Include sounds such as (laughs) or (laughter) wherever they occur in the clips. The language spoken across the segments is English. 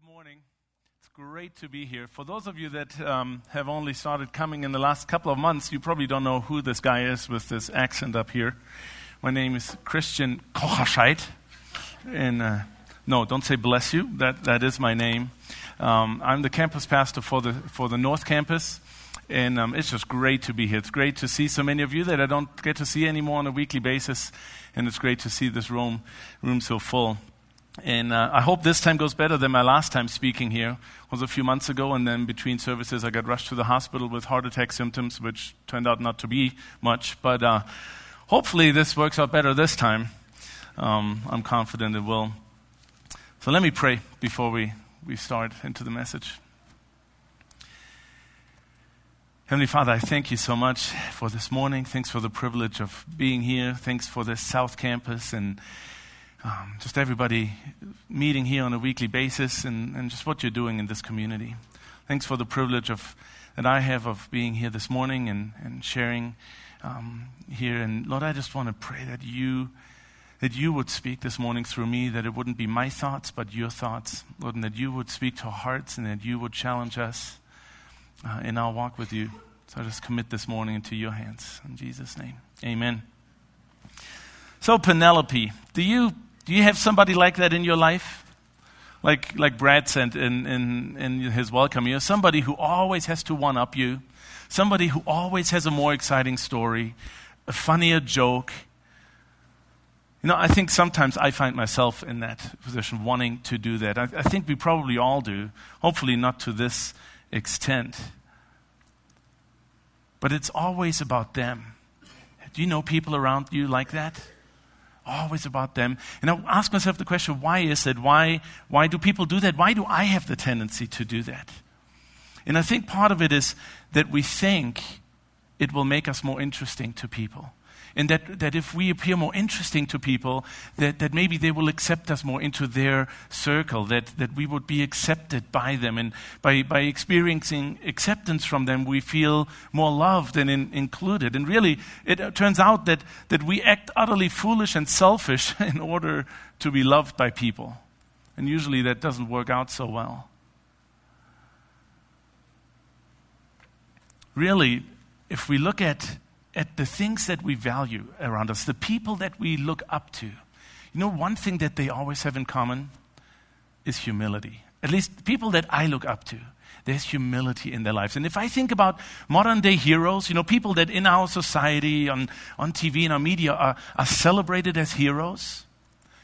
good morning. It's great to be here. For those of you that um, have only started coming in the last couple of months, you probably don't know who this guy is with this accent up here. My name is Christian Kocherscheidt. And uh, no, don't say bless you. That, that is my name. Um, I'm the campus pastor for the, for the North Campus. And um, it's just great to be here. It's great to see so many of you that I don't get to see anymore on a weekly basis. And it's great to see this room, room so full. And uh, I hope this time goes better than my last time speaking here. It was a few months ago, and then between services, I got rushed to the hospital with heart attack symptoms, which turned out not to be much. But uh, hopefully, this works out better this time. Um, I'm confident it will. So let me pray before we, we start into the message. Heavenly Father, I thank you so much for this morning. Thanks for the privilege of being here. Thanks for this South Campus and um, just everybody meeting here on a weekly basis and, and just what you're doing in this community. Thanks for the privilege of, that I have of being here this morning and, and sharing um, here. And Lord, I just want to pray that you, that you would speak this morning through me, that it wouldn't be my thoughts, but your thoughts. Lord, and that you would speak to our hearts and that you would challenge us uh, in our walk with you. So I just commit this morning into your hands. In Jesus' name, amen. So, Penelope, do you do you have somebody like that in your life? Like, like Brad sent in, in, in his welcome you know, somebody who always has to one up you, somebody who always has a more exciting story, a funnier joke. You know, I think sometimes I find myself in that position, wanting to do that. I, I think we probably all do, hopefully not to this extent. But it's always about them. Do you know people around you like that? Always about them. And I ask myself the question why is it? Why, why do people do that? Why do I have the tendency to do that? And I think part of it is that we think it will make us more interesting to people and that, that if we appear more interesting to people, that, that maybe they will accept us more into their circle, that, that we would be accepted by them. And by, by experiencing acceptance from them, we feel more loved and in, included. And really, it uh, turns out that, that we act utterly foolish and selfish (laughs) in order to be loved by people. And usually that doesn't work out so well. Really, if we look at at the things that we value around us, the people that we look up to, you know, one thing that they always have in common is humility. At least people that I look up to, there's humility in their lives. And if I think about modern day heroes, you know, people that in our society, on, on TV, in our media are, are celebrated as heroes,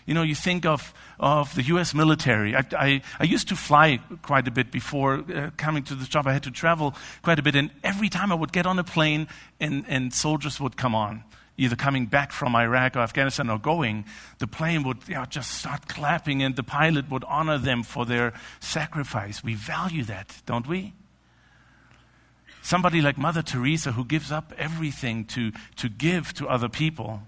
you know, you think of, of the US military. I, I, I used to fly quite a bit before uh, coming to this job. I had to travel quite a bit. And every time I would get on a plane and, and soldiers would come on, either coming back from Iraq or Afghanistan or going, the plane would you know, just start clapping and the pilot would honor them for their sacrifice. We value that, don't we? Somebody like Mother Teresa who gives up everything to, to give to other people.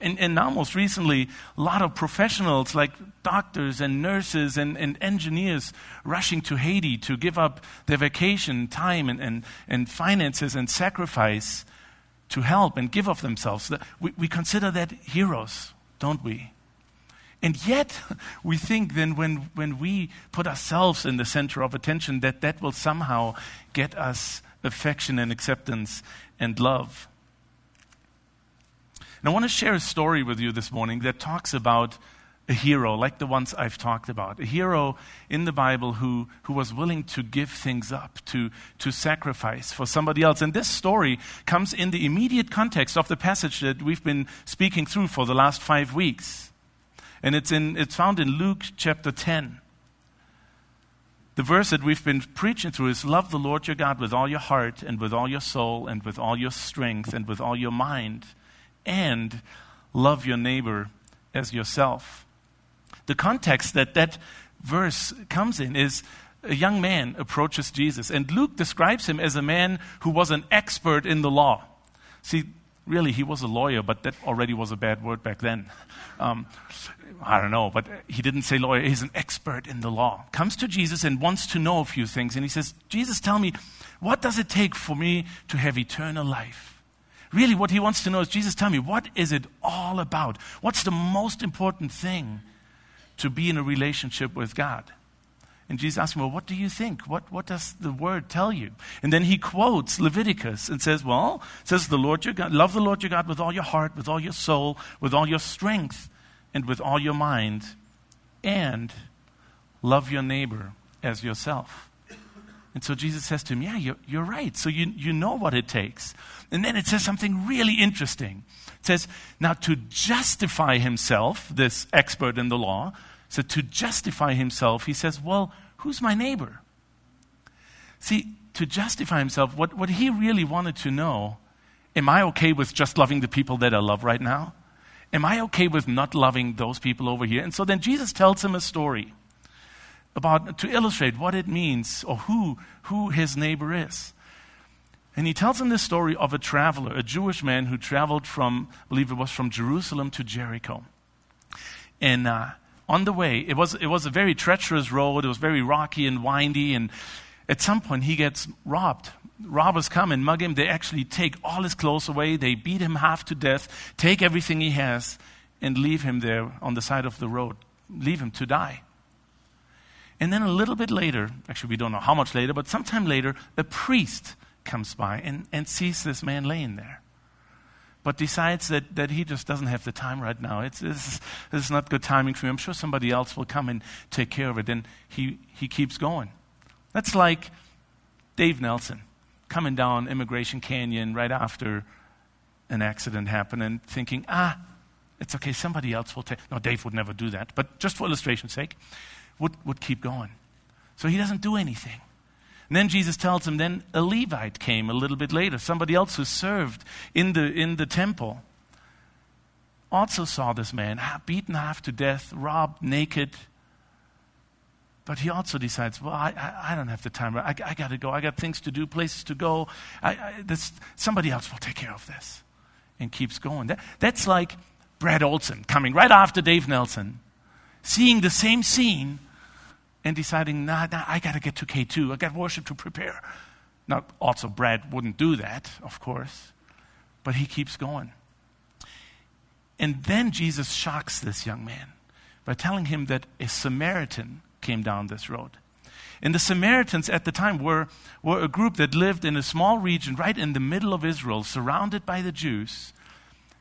And, and now, most recently, a lot of professionals like doctors and nurses and, and engineers rushing to Haiti to give up their vacation time and, and, and finances and sacrifice to help and give of themselves. We, we consider that heroes, don't we? And yet, (laughs) we think then when, when we put ourselves in the center of attention, that that will somehow get us affection and acceptance and love. And I want to share a story with you this morning that talks about a hero like the ones I've talked about. A hero in the Bible who, who was willing to give things up, to, to sacrifice for somebody else. And this story comes in the immediate context of the passage that we've been speaking through for the last five weeks. And it's, in, it's found in Luke chapter 10. The verse that we've been preaching through is Love the Lord your God with all your heart, and with all your soul, and with all your strength, and with all your mind and love your neighbor as yourself. The context that that verse comes in is a young man approaches Jesus, and Luke describes him as a man who was an expert in the law. See, really, he was a lawyer, but that already was a bad word back then. Um, I don't know, but he didn't say lawyer. He's an expert in the law. Comes to Jesus and wants to know a few things. And he says, Jesus, tell me, what does it take for me to have eternal life? Really, what he wants to know is Jesus, tell me, what is it all about? What's the most important thing to be in a relationship with God? And Jesus asked him, Well, what do you think? What, what does the word tell you? And then he quotes Leviticus and says, Well, says the Lord your God, love the Lord your God with all your heart, with all your soul, with all your strength, and with all your mind, and love your neighbor as yourself. And so Jesus says to him, Yeah, you're, you're right. So you, you know what it takes. And then it says something really interesting. It says, Now to justify himself, this expert in the law, so to justify himself, he says, Well, who's my neighbor? See, to justify himself, what, what he really wanted to know am I okay with just loving the people that I love right now? Am I okay with not loving those people over here? And so then Jesus tells him a story about to illustrate what it means or who, who his neighbor is. And he tells him this story of a traveler, a Jewish man who traveled from, I believe it was from Jerusalem to Jericho. And uh, on the way, it was, it was a very treacherous road. It was very rocky and windy. And at some point, he gets robbed. Robbers come and mug him. They actually take all his clothes away. They beat him half to death, take everything he has, and leave him there on the side of the road. Leave him to die. And then a little bit later, actually, we don't know how much later, but sometime later, a priest comes by and, and sees this man laying there but decides that, that he just doesn't have the time right now. It's, it's, it's not good timing for him. I'm sure somebody else will come and take care of it. And he, he keeps going. That's like Dave Nelson coming down Emigration Canyon right after an accident happened and thinking, ah, it's okay, somebody else will take. No, Dave would never do that, but just for illustration's sake, would, would keep going. So he doesn't do anything. And then Jesus tells him, then a Levite came a little bit later, somebody else who served in the, in the temple. Also saw this man beaten half to death, robbed, naked. But he also decides, well, I, I, I don't have the time. I, I got to go. I got things to do, places to go. I, this, somebody else will take care of this. And keeps going. That, that's like Brad Olson coming right after Dave Nelson, seeing the same scene and deciding, nah, nah I got to get to K2. I got worship to prepare. Now, also, Brad wouldn't do that, of course, but he keeps going. And then Jesus shocks this young man by telling him that a Samaritan came down this road. And the Samaritans at the time were, were a group that lived in a small region right in the middle of Israel, surrounded by the Jews,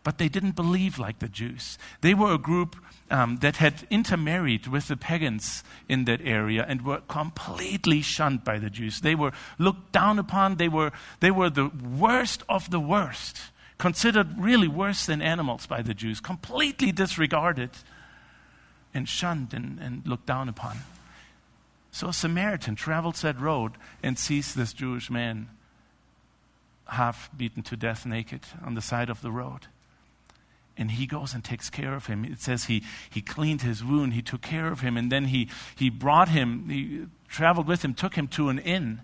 but they didn't believe like the Jews. They were a group um, that had intermarried with the pagans in that area and were completely shunned by the Jews. They were looked down upon, they were, they were the worst of the worst, considered really worse than animals by the Jews, completely disregarded and shunned and, and looked down upon. So a Samaritan travels that road and sees this Jewish man half beaten to death naked on the side of the road and he goes and takes care of him. It says he, he cleaned his wound, he took care of him, and then he, he brought him, he traveled with him, took him to an inn,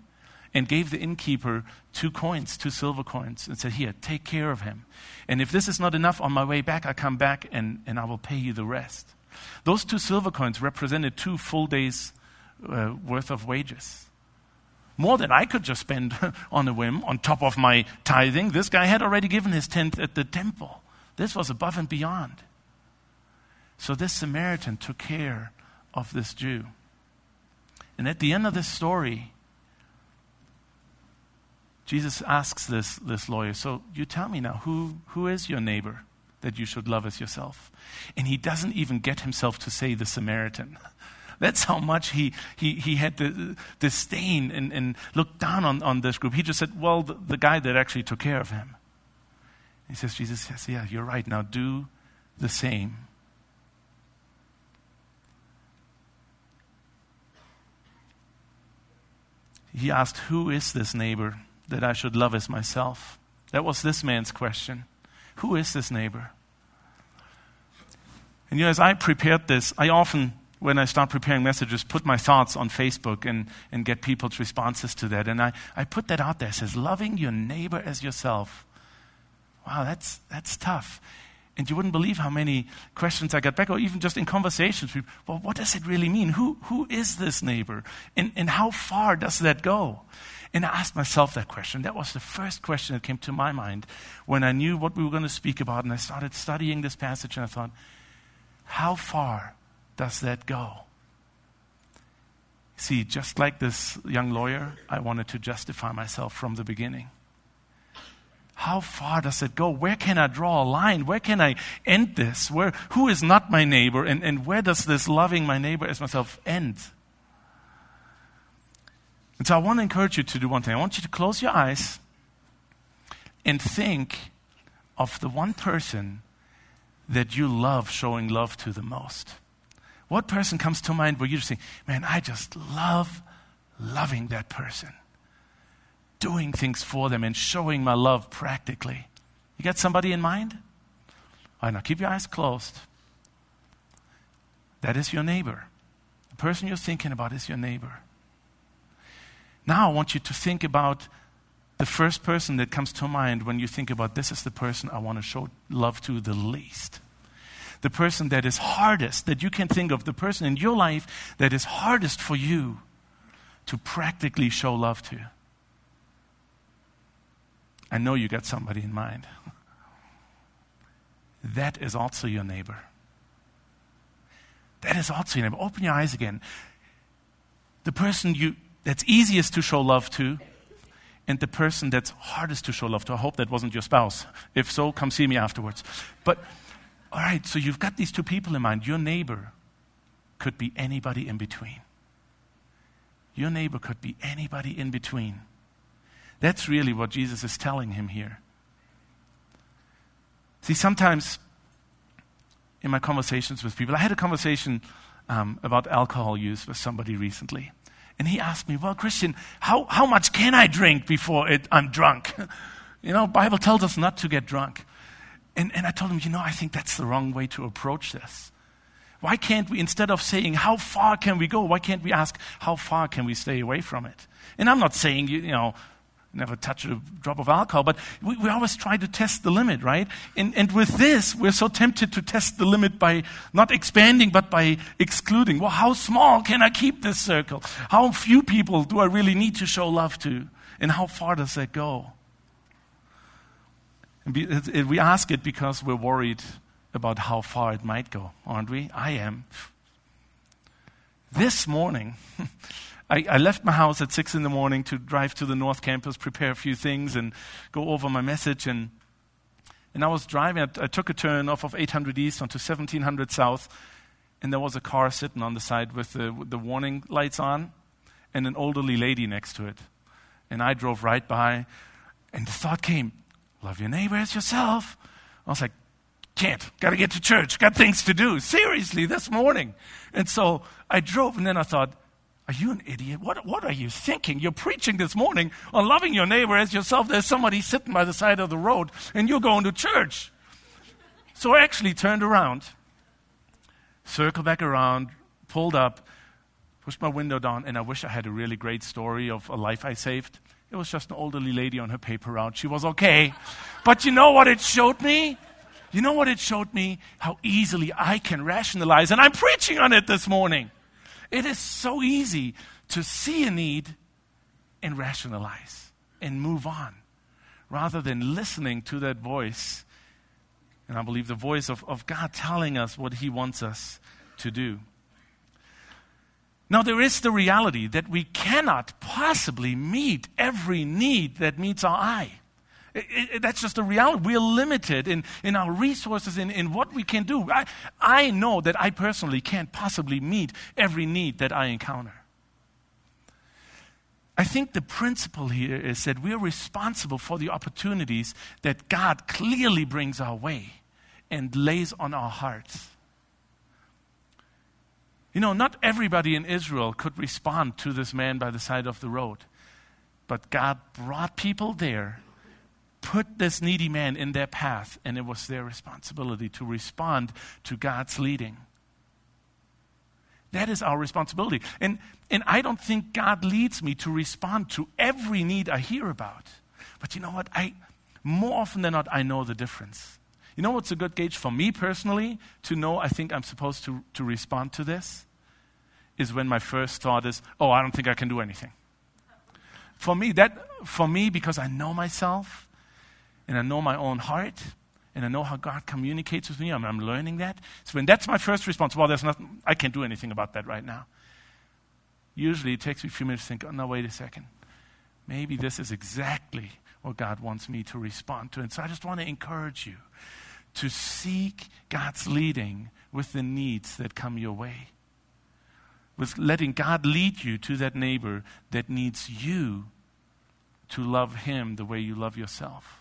and gave the innkeeper two coins, two silver coins, and said, Here, take care of him. And if this is not enough, on my way back, I come back and, and I will pay you the rest. Those two silver coins represented two full days' uh, worth of wages. More than I could just spend (laughs) on a whim on top of my tithing. This guy had already given his tenth at the temple. This was above and beyond. So this Samaritan took care of this Jew. And at the end of this story, Jesus asks this, this lawyer, So you tell me now, who, who is your neighbor that you should love as yourself? And he doesn't even get himself to say the Samaritan. (laughs) That's how much he, he, he had the disdain and, and looked down on, on this group. He just said, Well, the, the guy that actually took care of him. He says, Jesus says, Yeah, you're right. Now do the same. He asked, Who is this neighbor that I should love as myself? That was this man's question. Who is this neighbor? And you know, as I prepared this, I often, when I start preparing messages, put my thoughts on Facebook and, and get people's responses to that. And I, I put that out there. It says, loving your neighbor as yourself. Wow, that's, that's tough. And you wouldn't believe how many questions I got back, or even just in conversations. Well, what does it really mean? Who, who is this neighbor? And, and how far does that go? And I asked myself that question. That was the first question that came to my mind when I knew what we were going to speak about. And I started studying this passage, and I thought, how far does that go? See, just like this young lawyer, I wanted to justify myself from the beginning. How far does it go? Where can I draw a line? Where can I end this? Where, who is not my neighbor? And, and where does this loving my neighbor as myself end? And so I want to encourage you to do one thing. I want you to close your eyes and think of the one person that you love showing love to the most. What person comes to mind where you just think, man, I just love loving that person, doing things for them and showing my love practically? You got somebody in mind? All right, now keep your eyes closed. That is your neighbor. The person you're thinking about is your neighbor. Now I want you to think about the first person that comes to mind when you think about this is the person I want to show love to the least the person that is hardest that you can think of, the person in your life that is hardest for you to practically show love to. I know you got somebody in mind. That is also your neighbor. That is also your neighbor. Open your eyes again. The person you that's easiest to show love to and the person that's hardest to show love to. I hope that wasn't your spouse. If so, come see me afterwards. But all right, so you've got these two people in mind. Your neighbor could be anybody in between. Your neighbor could be anybody in between. That's really what Jesus is telling him here. See, sometimes in my conversations with people, I had a conversation um, about alcohol use with somebody recently. And he asked me, Well, Christian, how, how much can I drink before it, I'm drunk? (laughs) you know, Bible tells us not to get drunk. And, and I told him, you know, I think that's the wrong way to approach this. Why can't we, instead of saying, how far can we go, why can't we ask, how far can we stay away from it? And I'm not saying, you, you know, never touch a drop of alcohol, but we, we always try to test the limit, right? And, and with this, we're so tempted to test the limit by not expanding, but by excluding. Well, how small can I keep this circle? How few people do I really need to show love to? And how far does that go? we ask it because we're worried about how far it might go, aren't we? I am. This morning, (laughs) I, I, left my house at 6 in the morning to drive to the North Campus, prepare a few things, and go over my message. And, and I was driving, I, I took a turn off of 800 East onto 1700 South, and there was a car sitting on the side with the, the warning lights on, and an elderly lady next to it. And I drove right by, and the thought came, Love your neighbor as yourself. I was like, can't. Got to get to church. Got things to do. Seriously, this morning. And so I drove, and then I thought, are you an idiot? What, what are you thinking? You're preaching this morning on loving your neighbor as yourself. There's somebody sitting by the side of the road, and you're going to church. So I actually turned around, circled back around, pulled up, pushed my window down, and I wish I had a really great story of a life I saved. It was just an elderly lady on her paper route. She was okay. But you know what it showed me? You know what it showed me? How easily I can rationalize. And I'm preaching on it this morning. It is so easy to see a need and rationalize and move on rather than listening to that voice. And I believe the voice of, of God telling us what He wants us to do. Now, there is the reality that we cannot possibly meet every need that meets our eye. It, it, that's just the reality. We're limited in, in our resources, in, in what we can do. I, I know that I personally can't possibly meet every need that I encounter. I think the principle here is that we're responsible for the opportunities that God clearly brings our way and lays on our hearts. You know, not everybody in Israel could respond to this man by the side of the road. But God brought people there, put this needy man in their path, and it was their responsibility to respond to God's leading. That is our responsibility. And, and I don't think God leads me to respond to every need I hear about. But you know what? I, more often than not, I know the difference. You know what's a good gauge for me personally to know I think I'm supposed to, to respond to this? Is when my first thought is, oh, I don't think I can do anything. For me, that for me, because I know myself and I know my own heart and I know how God communicates with me, I'm, I'm learning that. So when that's my first response, well, there's nothing I can't do anything about that right now. usually it takes me a few minutes to think, oh, no, wait a second. Maybe this is exactly what God wants me to respond to. And so I just want to encourage you to seek God's leading with the needs that come your way. With letting God lead you to that neighbor that needs you to love him the way you love yourself.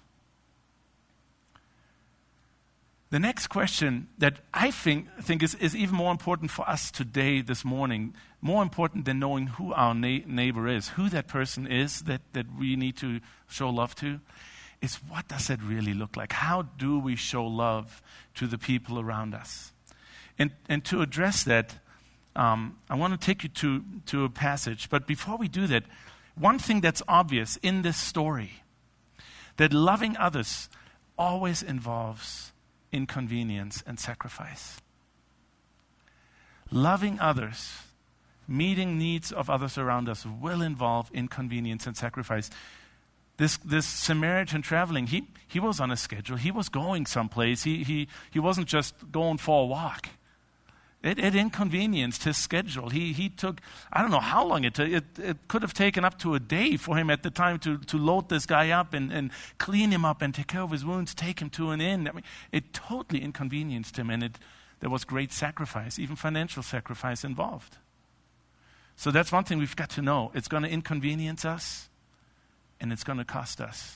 The next question that I think, think is, is even more important for us today, this morning, more important than knowing who our na- neighbor is, who that person is that, that we need to show love to, is what does it really look like? How do we show love to the people around us? And, and to address that, um, I want to take you to, to a passage. But before we do that, one thing that's obvious in this story that loving others always involves inconvenience and sacrifice. Loving others, meeting needs of others around us will involve inconvenience and sacrifice. This, this Samaritan traveling, he, he was on a schedule. He was going someplace. He, he, he wasn't just going for a walk. It, it, inconvenienced his schedule. He, he took, I don't know how long it took. It, it could have taken up to a day for him at the time to, to load this guy up and, and clean him up and take care of his wounds, take him to an inn. I mean, it totally inconvenienced him, and it, there was great sacrifice, even financial sacrifice involved. So that's one thing we've got to know. It's going to inconvenience us, and it's going to cost us.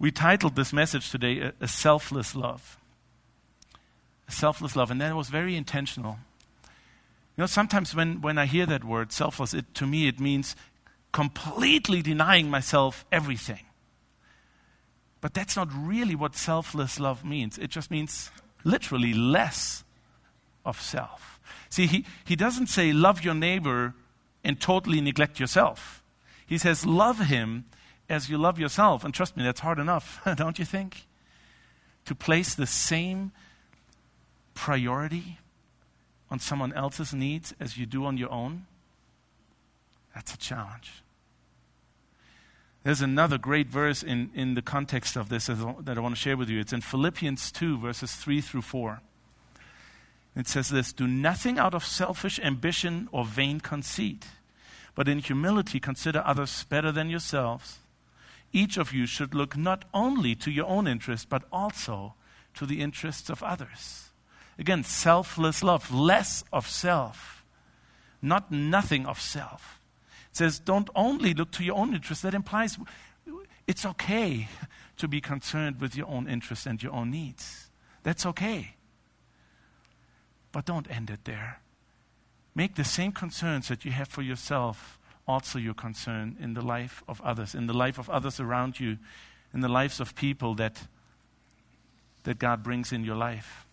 We titled this message today, A, a Selfless Love selfless love. And that was very intentional. You know, sometimes when, when I hear that word, selfless, it, to me it means completely denying myself everything. But that's not really what selfless love means. It just means literally less of self. See, he, he doesn't say love your neighbor and totally neglect yourself. He says love him as you love yourself. And trust me, that's hard enough, (laughs) don't you think? To place the same priority on someone else's needs as you do on your own, that's a challenge. There's another great verse in, in the context of this that I want to share with you. It's in Philippians 2, verses 3 through 4. It says this Do nothing out of selfish ambition or vain conceit, but in humility consider others better than yourselves. Each of you should look not only to your own interest, but also to the interests of others. Again, selfless love, less of self, not nothing of self. It says, don't only look to your own interest. That implies it's okay to be concerned with your own interests and your own needs. That's okay. But don't end it there. Make the same concerns that you have for yourself also your concern in the life of others, in the life of others around you, in the lives of people that, that God brings in your life.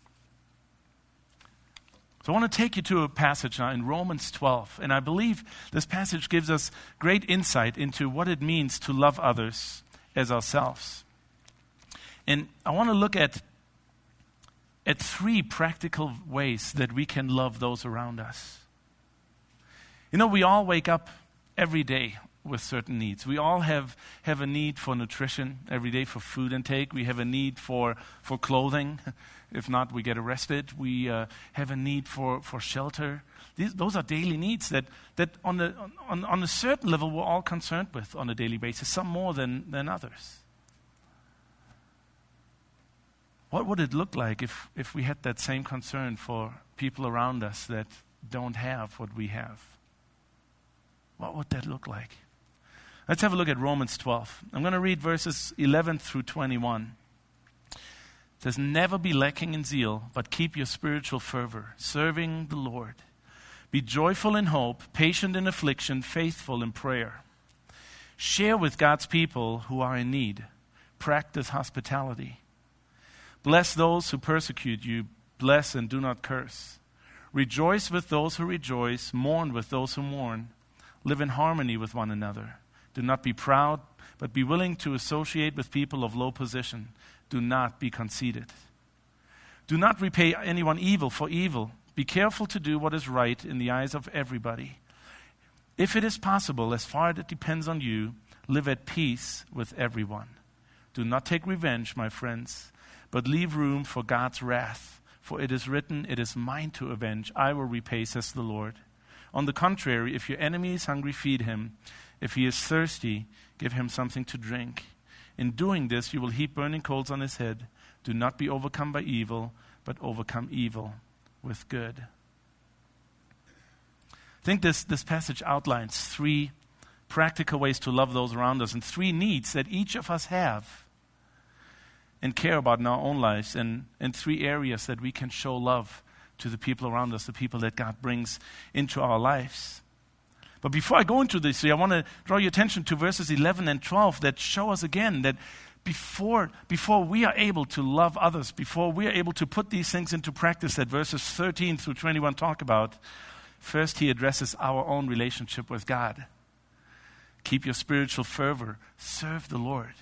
So I want to take you to a passage now in Romans 12. And I believe this passage gives us great insight into what it means to love others as ourselves. And I want to look at, at three practical ways that we can love those around us. You know, we all wake up every day with certain needs. We all have, have a need for nutrition every day, for food intake. We have a need for, for clothing. (laughs) If not, we get arrested. We uh, have a need for, for shelter. These, those are daily needs that, that on, the, on, on a certain level we're all concerned with on a daily basis, some more than, than others. What would it look like if, if we had that same concern for people around us that don't have what we have? What would that look like? Let's have a look at Romans 12. I'm going to read verses 11 through 21. It says, Never be lacking in zeal, but keep your spiritual fervor, serving the Lord. Be joyful in hope, patient in affliction, faithful in prayer. Share with God's people who are in need. Practice hospitality. Bless those who persecute you. Bless and do not curse. Rejoice with those who rejoice. Mourn with those who mourn. Live in harmony with one another. Do not be proud, but be willing to associate with people of low position do not be conceited. Do not repay anyone evil for evil. Be careful to do what is right in the eyes of everybody. If it is possible, as far as it depends on you, live at peace with everyone. Do not take revenge, my friends, but leave room for God's wrath. For it is written, It is mine to avenge, I will repay, says the Lord. On the contrary, if your enemy is hungry, feed him. If he is thirsty, give him something to drink. In doing this, you will heap burning coals on his head. Do not be overcome by evil, but overcome evil with good. I think this, this passage outlines three practical ways to love those around us and three needs that each of us have and care about in our own lives, and, and three areas that we can show love to the people around us, the people that God brings into our lives. But before I go into this, I want to draw your attention to verses 11 and 12 that show us again that before, before we are able to love others, before we are able to put these things into practice that verses 13 through 21 talk about, first he addresses our own relationship with God. Keep your spiritual fervor, serve the Lord.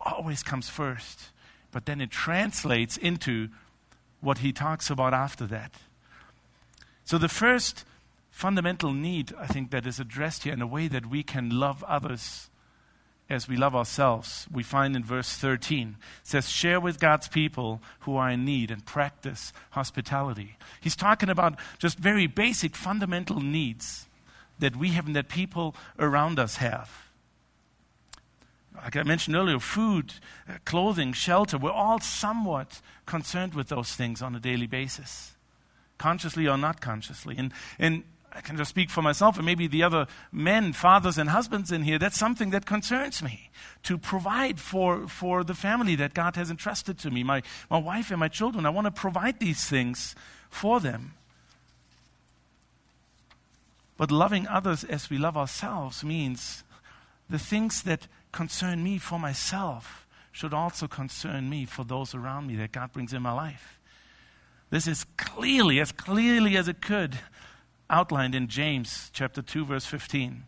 Always comes first. But then it translates into what he talks about after that. So, the first fundamental need, I think, that is addressed here in a way that we can love others as we love ourselves, we find in verse 13. It says, Share with God's people who are in need and practice hospitality. He's talking about just very basic fundamental needs that we have and that people around us have. Like I mentioned earlier, food, uh, clothing, shelter, we're all somewhat concerned with those things on a daily basis, consciously or not consciously. And, and I can just speak for myself and maybe the other men, fathers, and husbands in here. That's something that concerns me to provide for, for the family that God has entrusted to me, my, my wife and my children. I want to provide these things for them. But loving others as we love ourselves means the things that concern me for myself should also concern me for those around me that God brings in my life. This is clearly, as clearly as it could, outlined in James chapter 2, verse 15.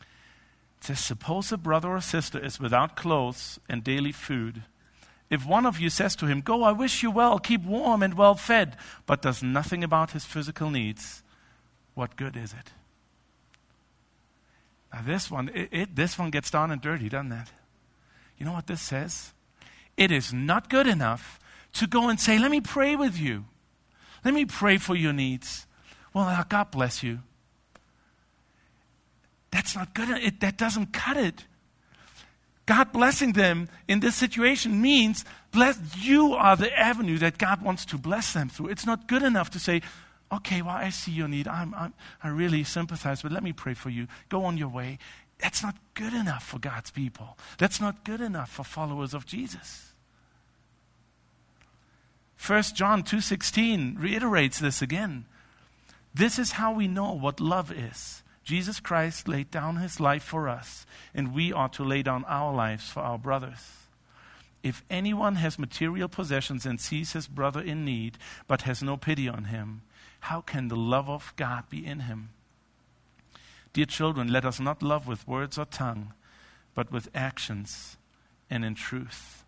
It says, Suppose a brother or sister is without clothes and daily food. If one of you says to him, Go, I wish you well, keep warm and well fed, but does nothing about his physical needs, what good is it? Now, this one, it, it, this one gets down and dirty, doesn't it? You know what this says? It is not good enough to go and say, Let me pray with you. Let me pray for your needs. Well, God bless you. That's not good. It, that doesn't cut it. God blessing them in this situation means bless, you are the avenue that God wants to bless them through. It's not good enough to say, okay, well, I see your need. I'm, I'm, I really sympathize, but let me pray for you. Go on your way. That's not good enough for God's people. That's not good enough for followers of Jesus. 1 John 2:16 reiterates this again. This is how we know what love is. Jesus Christ laid down his life for us, and we ought to lay down our lives for our brothers. If anyone has material possessions and sees his brother in need, but has no pity on him, how can the love of God be in him? Dear children, let us not love with words or tongue, but with actions and in truth.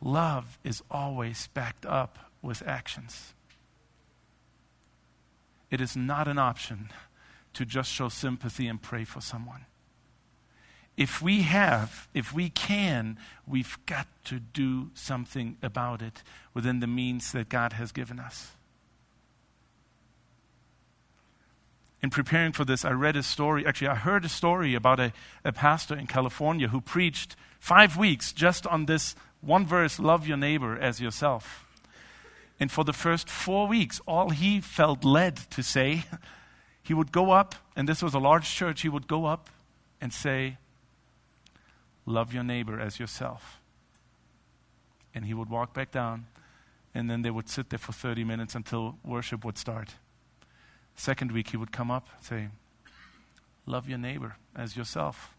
Love is always backed up with actions. It is not an option to just show sympathy and pray for someone. If we have, if we can, we've got to do something about it within the means that God has given us. In preparing for this, I read a story, actually, I heard a story about a, a pastor in California who preached five weeks just on this one verse love your neighbor as yourself. And for the first four weeks, all he felt led to say, (laughs) he would go up, and this was a large church, he would go up and say, Love your neighbor as yourself. And he would walk back down, and then they would sit there for 30 minutes until worship would start. Second week, he would come up and say, Love your neighbor as yourself.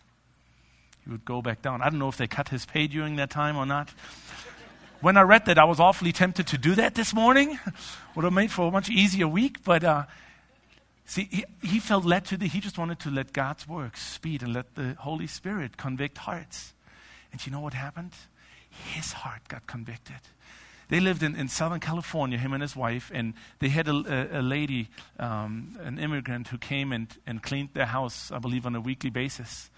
He would go back down. I don't know if they cut his pay during that time or not. When I read that, I was awfully tempted to do that this morning. (laughs) Would have made for a much easier week, but uh, See, he, he felt led to the, he just wanted to let God's work speed and let the Holy Spirit convict hearts. And you know what happened? His heart got convicted. They lived in, in Southern California, him and his wife, and they had a, a, a lady, um, an immigrant, who came and, and cleaned their house, I believe, on a weekly basis.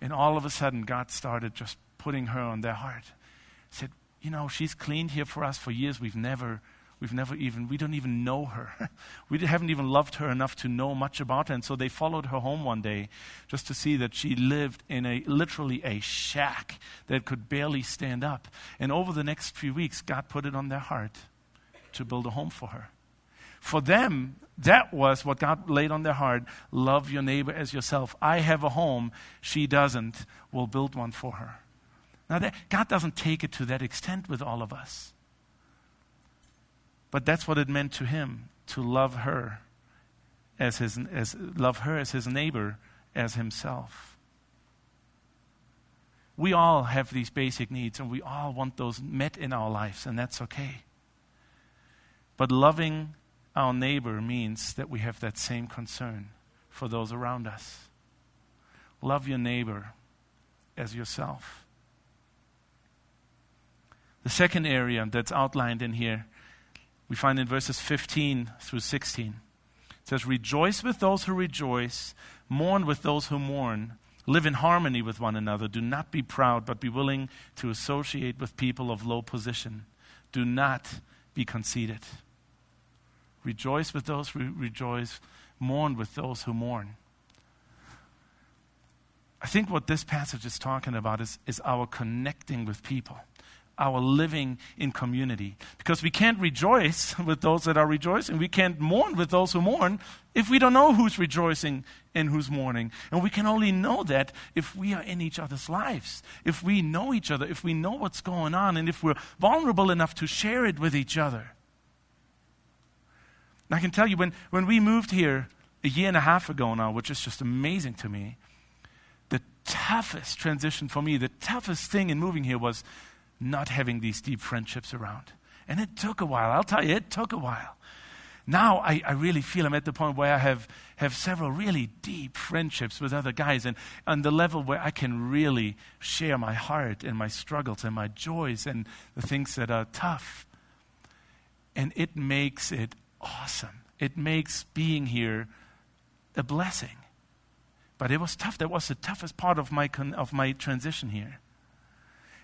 And all of a sudden, God started just putting her on their heart. Said, you know, she's cleaned here for us for years. We've never, we've never even, we don't even know her. (laughs) we haven't even loved her enough to know much about her. And so they followed her home one day just to see that she lived in a, literally a shack that could barely stand up. And over the next few weeks, God put it on their heart to build a home for her. For them, that was what God laid on their heart. Love your neighbor as yourself. I have a home, she doesn't. We'll build one for her. Now, that, God doesn't take it to that extent with all of us. But that's what it meant to him to love her as his as love her as his neighbor as himself. We all have these basic needs and we all want those met in our lives and that's okay. But loving our neighbor means that we have that same concern for those around us. Love your neighbor as yourself. The second area that's outlined in here, we find in verses 15 through 16. It says, Rejoice with those who rejoice, mourn with those who mourn, live in harmony with one another. Do not be proud, but be willing to associate with people of low position. Do not be conceited. Rejoice with those who rejoice, mourn with those who mourn. I think what this passage is talking about is, is our connecting with people, our living in community. Because we can't rejoice (laughs) with those that are rejoicing. We can't mourn with those who mourn if we don't know who's rejoicing and who's mourning. And we can only know that if we are in each other's lives, if we know each other, if we know what's going on, and if we're vulnerable enough to share it with each other. And I can tell you, when, when we moved here a year and a half ago now, which is just amazing to me, the toughest transition for me, the toughest thing in moving here was not having these deep friendships around. And it took a while. I'll tell you, it took a while. Now I, I really feel I'm at the point where I have, have several really deep friendships with other guys and on the level where I can really share my heart and my struggles and my joys and the things that are tough. And it makes it awesome. It makes being here a blessing. But it was tough. That was the toughest part of my, con- of my transition here.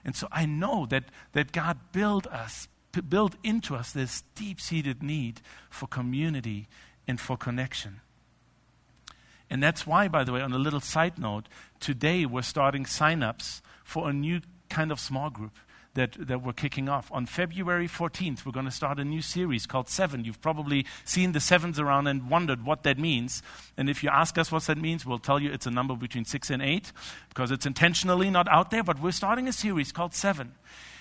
And so I know that, that God built us, built into us this deep seated need for community and for connection. And that's why, by the way, on a little side note, today we're starting sign ups for a new kind of small group that, that we're kicking off. On February 14th, we're going to start a new series called Seven. You've probably seen the sevens around and wondered what that means. And if you ask us what that means, we'll tell you it's a number between six and eight because it's intentionally not out there. But we're starting a series called Seven.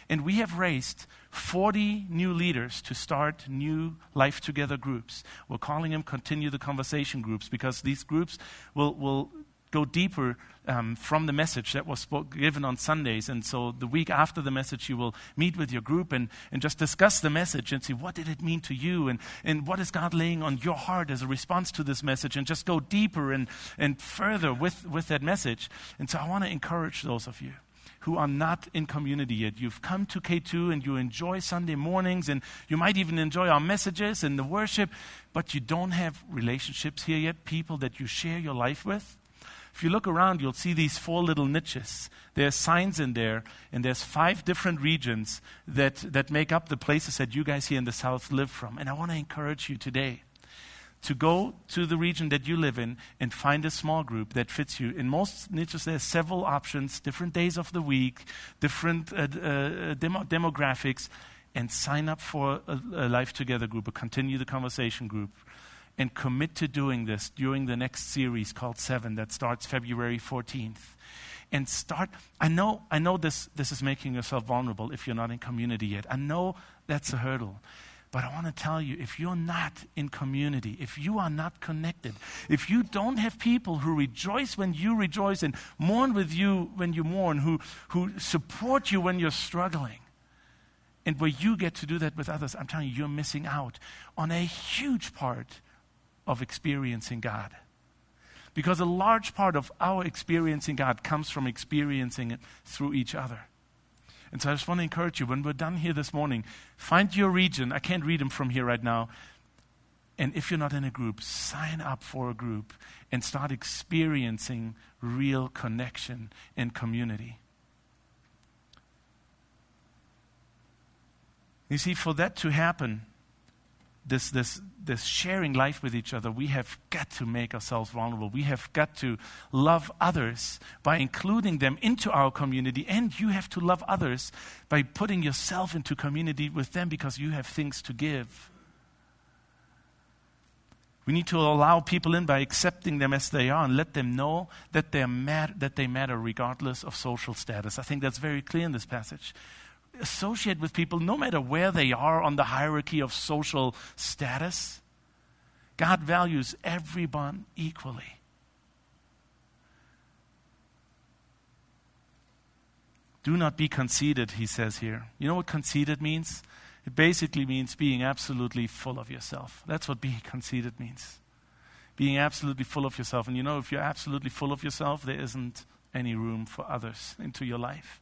And we have raised 40 new leaders to start new Life Together groups. We're calling them Continue the Conversation groups because these groups will, will go deeper um, from the message that was spoke, given on Sundays. And so the week after the message, you will meet with your group and, and just discuss the message and see what did it mean to you and, and what is God laying on your heart as a response to this message and just go deeper and, and further with, with that message. And so I want to encourage those of you who are not in community yet. You've come to K2 and you enjoy Sunday mornings and you might even enjoy our messages and the worship, but you don't have relationships here yet, people that you share your life with. If you look around, you'll see these four little niches. There's signs in there, and there's five different regions that, that make up the places that you guys here in the South live from. And I want to encourage you today to go to the region that you live in and find a small group that fits you. In most niches, there's several options, different days of the week, different uh, uh, demo- demographics, and sign up for a, a Life Together group, a Continue the Conversation group and commit to doing this during the next series called Seven that starts February 14th. And start, I know, I know this, this is making yourself vulnerable if you're not in community yet. I know that's a hurdle. But I want to tell you if you're not in community, if you are not connected, if you don't have people who rejoice when you rejoice and mourn with you when you mourn, who, who support you when you're struggling, and where you get to do that with others, I'm telling you, you're missing out on a huge part of experiencing God. Because a large part of our experiencing God comes from experiencing it through each other. And so I just want to encourage you when we're done here this morning, find your region. I can't read them from here right now. And if you're not in a group, sign up for a group and start experiencing real connection and community. You see, for that to happen, this, this, this sharing life with each other, we have got to make ourselves vulnerable. We have got to love others by including them into our community. And you have to love others by putting yourself into community with them because you have things to give. We need to allow people in by accepting them as they are and let them know that, mat- that they matter regardless of social status. I think that's very clear in this passage. Associate with people no matter where they are on the hierarchy of social status. God values everyone equally. Do not be conceited, he says here. You know what conceited means? It basically means being absolutely full of yourself. That's what being conceited means. Being absolutely full of yourself. And you know, if you're absolutely full of yourself, there isn't any room for others into your life.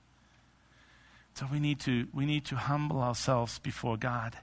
So we need to, we need to humble ourselves before God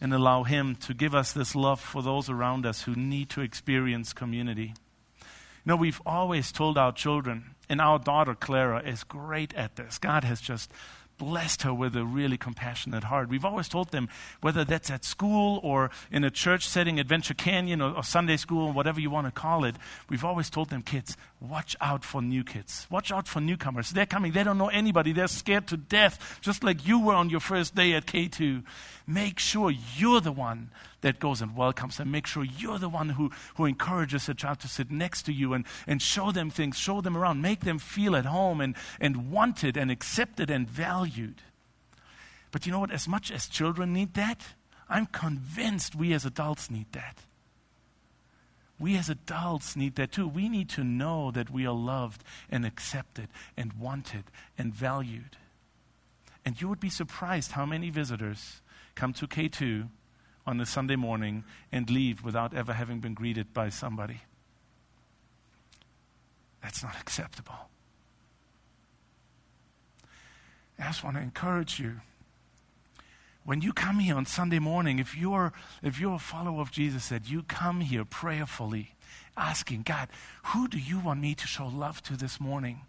and allow Him to give us this love for those around us who need to experience community. You know, we've always told our children, and our daughter Clara is great at this. God has just blessed her with a really compassionate heart. We've always told them, whether that's at school or in a church setting, Adventure Canyon or, or, Sunday school, whatever you want to call it, we've always told them, kids, watch out for new kids. Watch out for newcomers. They're coming. They don't know anybody. They're scared to death, just like you were on your first day at K2. Make sure you're the one that goes and welcomes them. Make sure you're the one who, who encourages a child to sit next to you and, and show them things, show them around, make them feel at home and, and wanted and accepted and valued. But you know what? As much as children need that, I'm convinced we as adults need that. We as adults need that too. We need to know that we are loved and accepted and wanted and valued. And you would be surprised how many visitors come to K2 on a Sunday morning and leave without ever having been greeted by somebody. That's not acceptable. I just want to encourage you. When you come here on Sunday morning, if you're, if you're a follower of Jesus, that you come here prayerfully, asking, God, who do you want me to show love to this morning?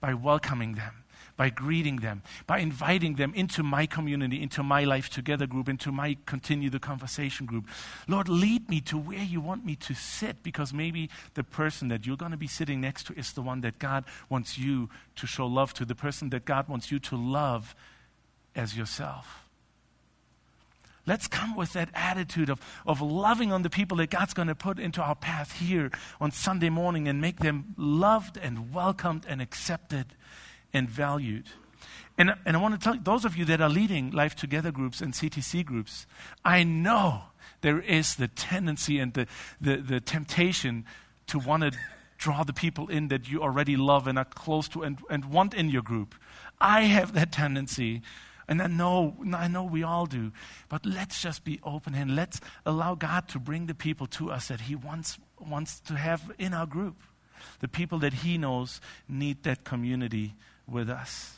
By welcoming them, by greeting them, by inviting them into my community, into my life together group, into my continue the conversation group. Lord, lead me to where you want me to sit because maybe the person that you're going to be sitting next to is the one that God wants you to show love to, the person that God wants you to love as yourself. Let's come with that attitude of, of loving on the people that God's going to put into our path here on Sunday morning and make them loved and welcomed and accepted and valued. And, and I want to tell you, those of you that are leading Life Together groups and CTC groups, I know there is the tendency and the, the, the temptation to want to draw the people in that you already love and are close to and, and want in your group. I have that tendency. And I know, I know we all do. But let's just be open and let's allow God to bring the people to us that He wants, wants to have in our group. The people that He knows need that community with us.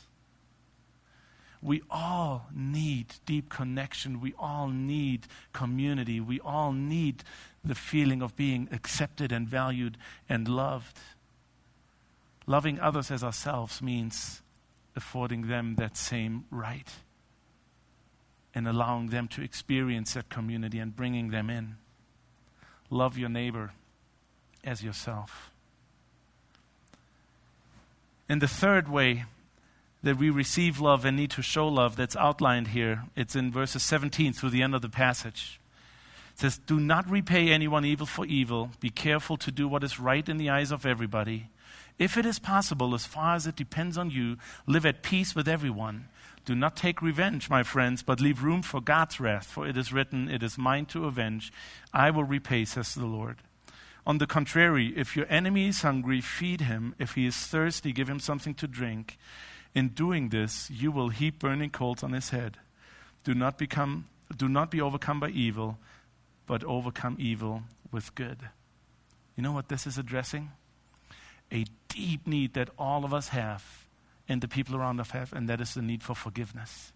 We all need deep connection. We all need community. We all need the feeling of being accepted and valued and loved. Loving others as ourselves means affording them that same right and allowing them to experience that community and bringing them in. Love your neighbor as yourself. And the third way that we receive love and need to show love that's outlined here, it's in verses 17 through the end of the passage. It says, Do not repay anyone evil for evil. Be careful to do what is right in the eyes of everybody. If it is possible, as far as it depends on you, live at peace with everyone. Do not take revenge, my friends, but leave room for God's wrath, for it is written, It is mine to avenge. I will repay, says the Lord. On the contrary, if your enemy is hungry, feed him. If he is thirsty, give him something to drink. In doing this, you will heap burning coals on his head. Do not, become, do not be overcome by evil, but overcome evil with good. You know what this is addressing? A deep need that all of us have and the people around us have, and that is the need for forgiveness.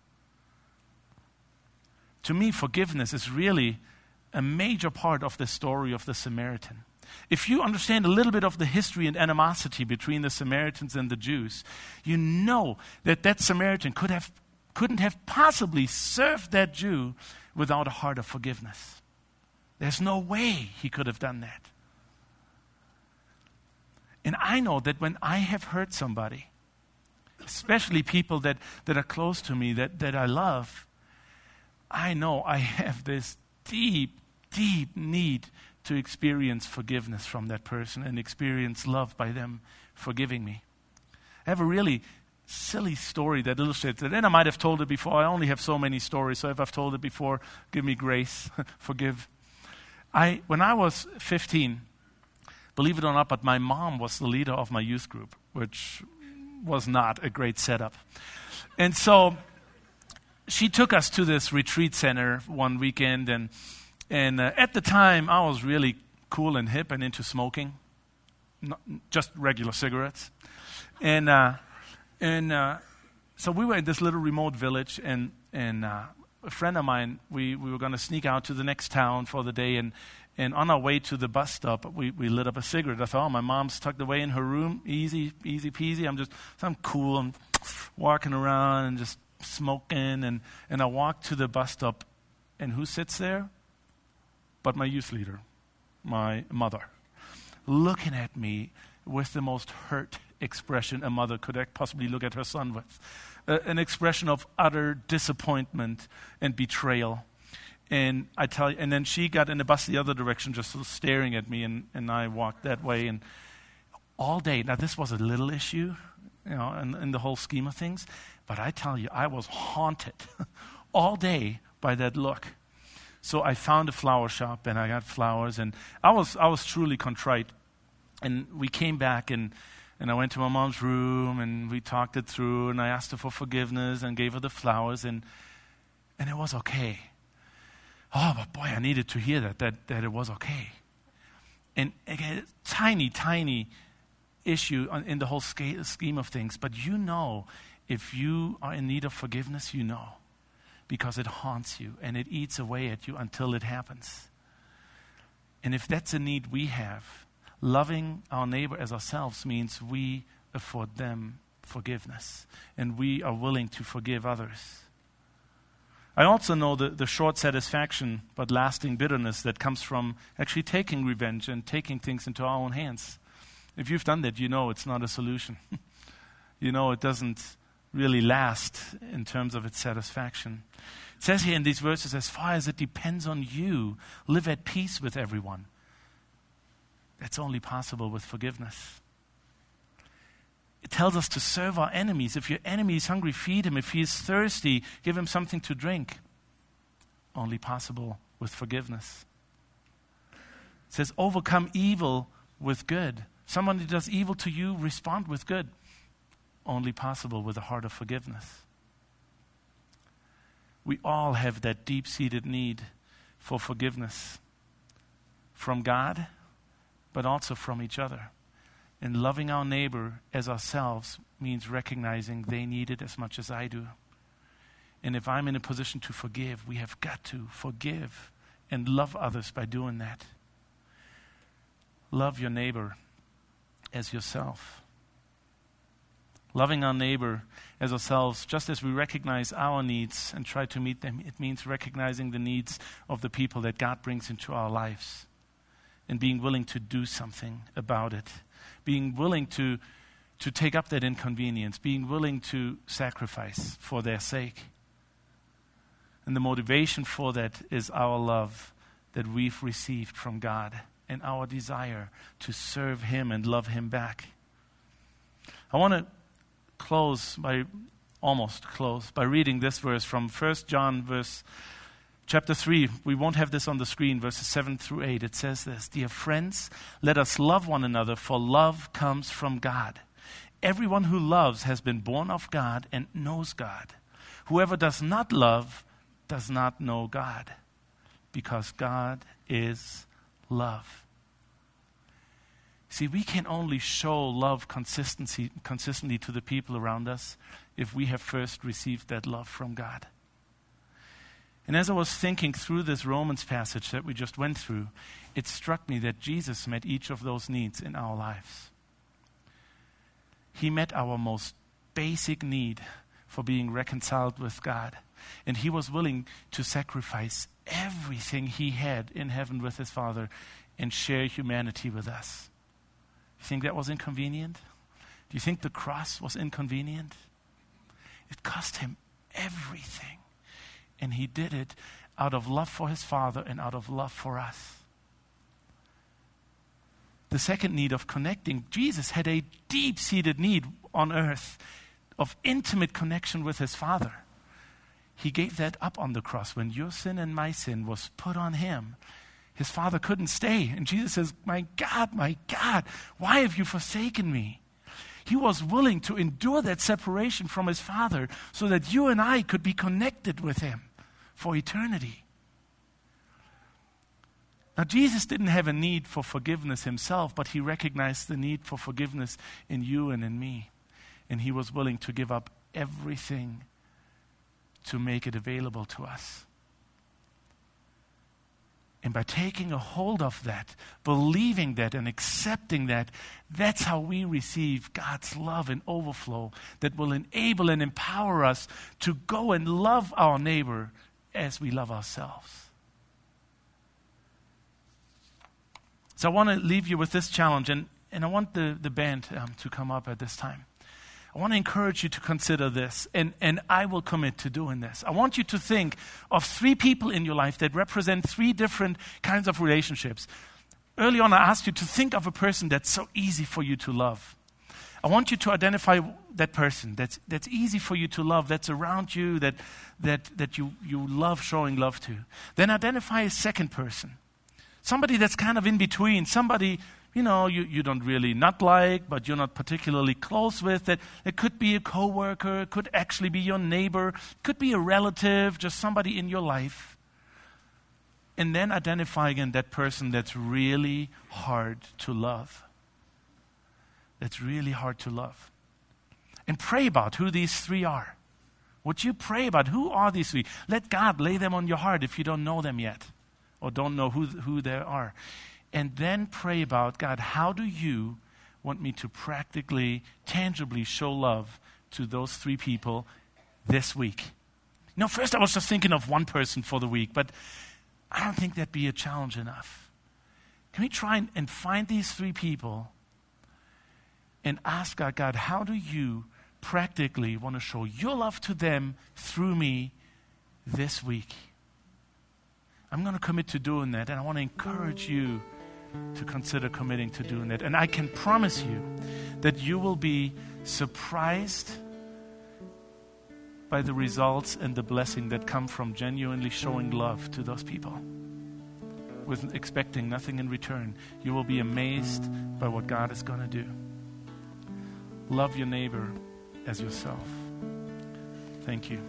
To me, forgiveness is really a major part of the story of the Samaritan. If you understand a little bit of the history and animosity between the Samaritans and the Jews, you know that that Samaritan could have couldn't have possibly served that Jew without a heart of forgiveness. There's no way he could have done that. And I know that when I have hurt somebody, especially people that, that are close to me, that, that I love, I know I have this deep, deep need to experience forgiveness from that person and experience love by them forgiving me. I have a really silly story that illustrates it. And I might have told it before. I only have so many stories, so if I've told it before, give me grace, (laughs) forgive. I, when I was 15, believe it or not, but my mom was the leader of my youth group, which was not a great setup. And so she took us to this retreat center one weekend, and, and uh, at the time, I was really cool and hip and into smoking, Not, just regular cigarettes. And, uh, and uh, so we were in this little remote village, and, and uh, a friend of mine, we, we were going to sneak out to the next town for the day, and, and on our way to the bus stop, we, we lit up a cigarette. I thought, oh, my mom's tucked away in her room. Easy, easy peasy. I'm just, I'm cool. I'm (sniffs) walking around and just smoking. And, and I walk to the bus stop, and who sits there? But my youth leader, my mother, looking at me with the most hurt expression a mother could possibly look at her son with uh, an expression of utter disappointment and betrayal. And I tell you, and then she got in the bus the other direction, just sort of staring at me, and, and I walked that way. And all day, now this was a little issue, you know, in, in the whole scheme of things, but I tell you, I was haunted (laughs) all day by that look. So I found a flower shop and I got flowers, and I was, I was truly contrite. And we came back, and, and I went to my mom's room, and we talked it through, and I asked her for forgiveness and gave her the flowers, and, and it was okay. Oh, but boy, I needed to hear that, that, that it was okay. And again, tiny, tiny issue in the whole scheme of things. But you know, if you are in need of forgiveness, you know, because it haunts you and it eats away at you until it happens. And if that's a need we have, loving our neighbor as ourselves means we afford them forgiveness and we are willing to forgive others. I also know the, the short satisfaction but lasting bitterness that comes from actually taking revenge and taking things into our own hands. If you've done that, you know it's not a solution. (laughs) you know it doesn't really last in terms of its satisfaction. It says here in these verses, as far as it depends on you, live at peace with everyone. That's only possible with forgiveness. It tells us to serve our enemies. If your enemy is hungry, feed him. If he is thirsty, give him something to drink. Only possible with forgiveness. It says, overcome evil with good. Someone who does evil to you, respond with good. Only possible with a heart of forgiveness. We all have that deep seated need for forgiveness from God, but also from each other. And loving our neighbor as ourselves means recognizing they need it as much as I do. And if I'm in a position to forgive, we have got to forgive and love others by doing that. Love your neighbor as yourself. Loving our neighbor as ourselves, just as we recognize our needs and try to meet them, it means recognizing the needs of the people that God brings into our lives and being willing to do something about it being willing to, to take up that inconvenience, being willing to sacrifice for their sake. And the motivation for that is our love that we've received from God and our desire to serve Him and love Him back. I want to close by almost close by reading this verse from 1 John verse chapter 3, we won't have this on the screen, verses 7 through 8. It says this Dear friends, let us love one another, for love comes from God. Everyone who loves has been born of God and knows God. Whoever does not love does not know God, because God is love. See, we can only show love consistency, consistently to the people around us if we have first received that love from God. And as I was thinking through this Romans passage that we just went through, it struck me that Jesus met each of those needs in our lives. He met our most basic need for being reconciled with God. And he was willing to sacrifice everything he had in heaven with his Father and share humanity with us. You think that was inconvenient? Do you think the cross was inconvenient? It cost him everything. And he did it out of love for his Father and out of love for us. The second need of connecting, Jesus had a deep seated need on earth of intimate connection with his Father. He gave that up on the cross when your sin and my sin was put on him. His father couldn't stay. And Jesus says, My God, my God, why have you forsaken me? He was willing to endure that separation from his father so that you and I could be connected with him for eternity. Now, Jesus didn't have a need for forgiveness himself, but he recognized the need for forgiveness in you and in me. And he was willing to give up everything to make it available to us. And by taking a hold of that, believing that, and accepting that, that's how we receive God's love and overflow that will enable and empower us to go and love our neighbor as we love ourselves. So I want to leave you with this challenge, and, and I want the, the band um, to come up at this time. I want to encourage you to consider this, and, and I will commit to doing this. I want you to think of three people in your life that represent three different kinds of relationships. Early on, I asked you to think of a person that's so easy for you to love. I want you to identify that person that's, that's easy for you to love, that's around you, that, that, that you, you love showing love to. Then identify a second person Somebody that's kind of in between, somebody, you know, you, you don't really not like, but you're not particularly close with. That it could be a coworker, it could actually be your neighbor, it could be a relative, just somebody in your life. And then identify again that person that's really hard to love. That's really hard to love. And pray about who these three are. Would you pray about who are these three? Let God lay them on your heart if you don't know them yet or don't know who, who they are. And then pray about God, how do you want me to practically, tangibly show love to those three people this week? No, first I was just thinking of one person for the week, but I don't think that'd be a challenge enough. Can we try and, and find these three people and ask God, God, how do you practically want to show your love to them through me this week? I'm going to commit to doing that, and I want to encourage you to consider committing to doing that. And I can promise you that you will be surprised by the results and the blessing that come from genuinely showing love to those people with expecting nothing in return. You will be amazed by what God is going to do. Love your neighbor as yourself. Thank you.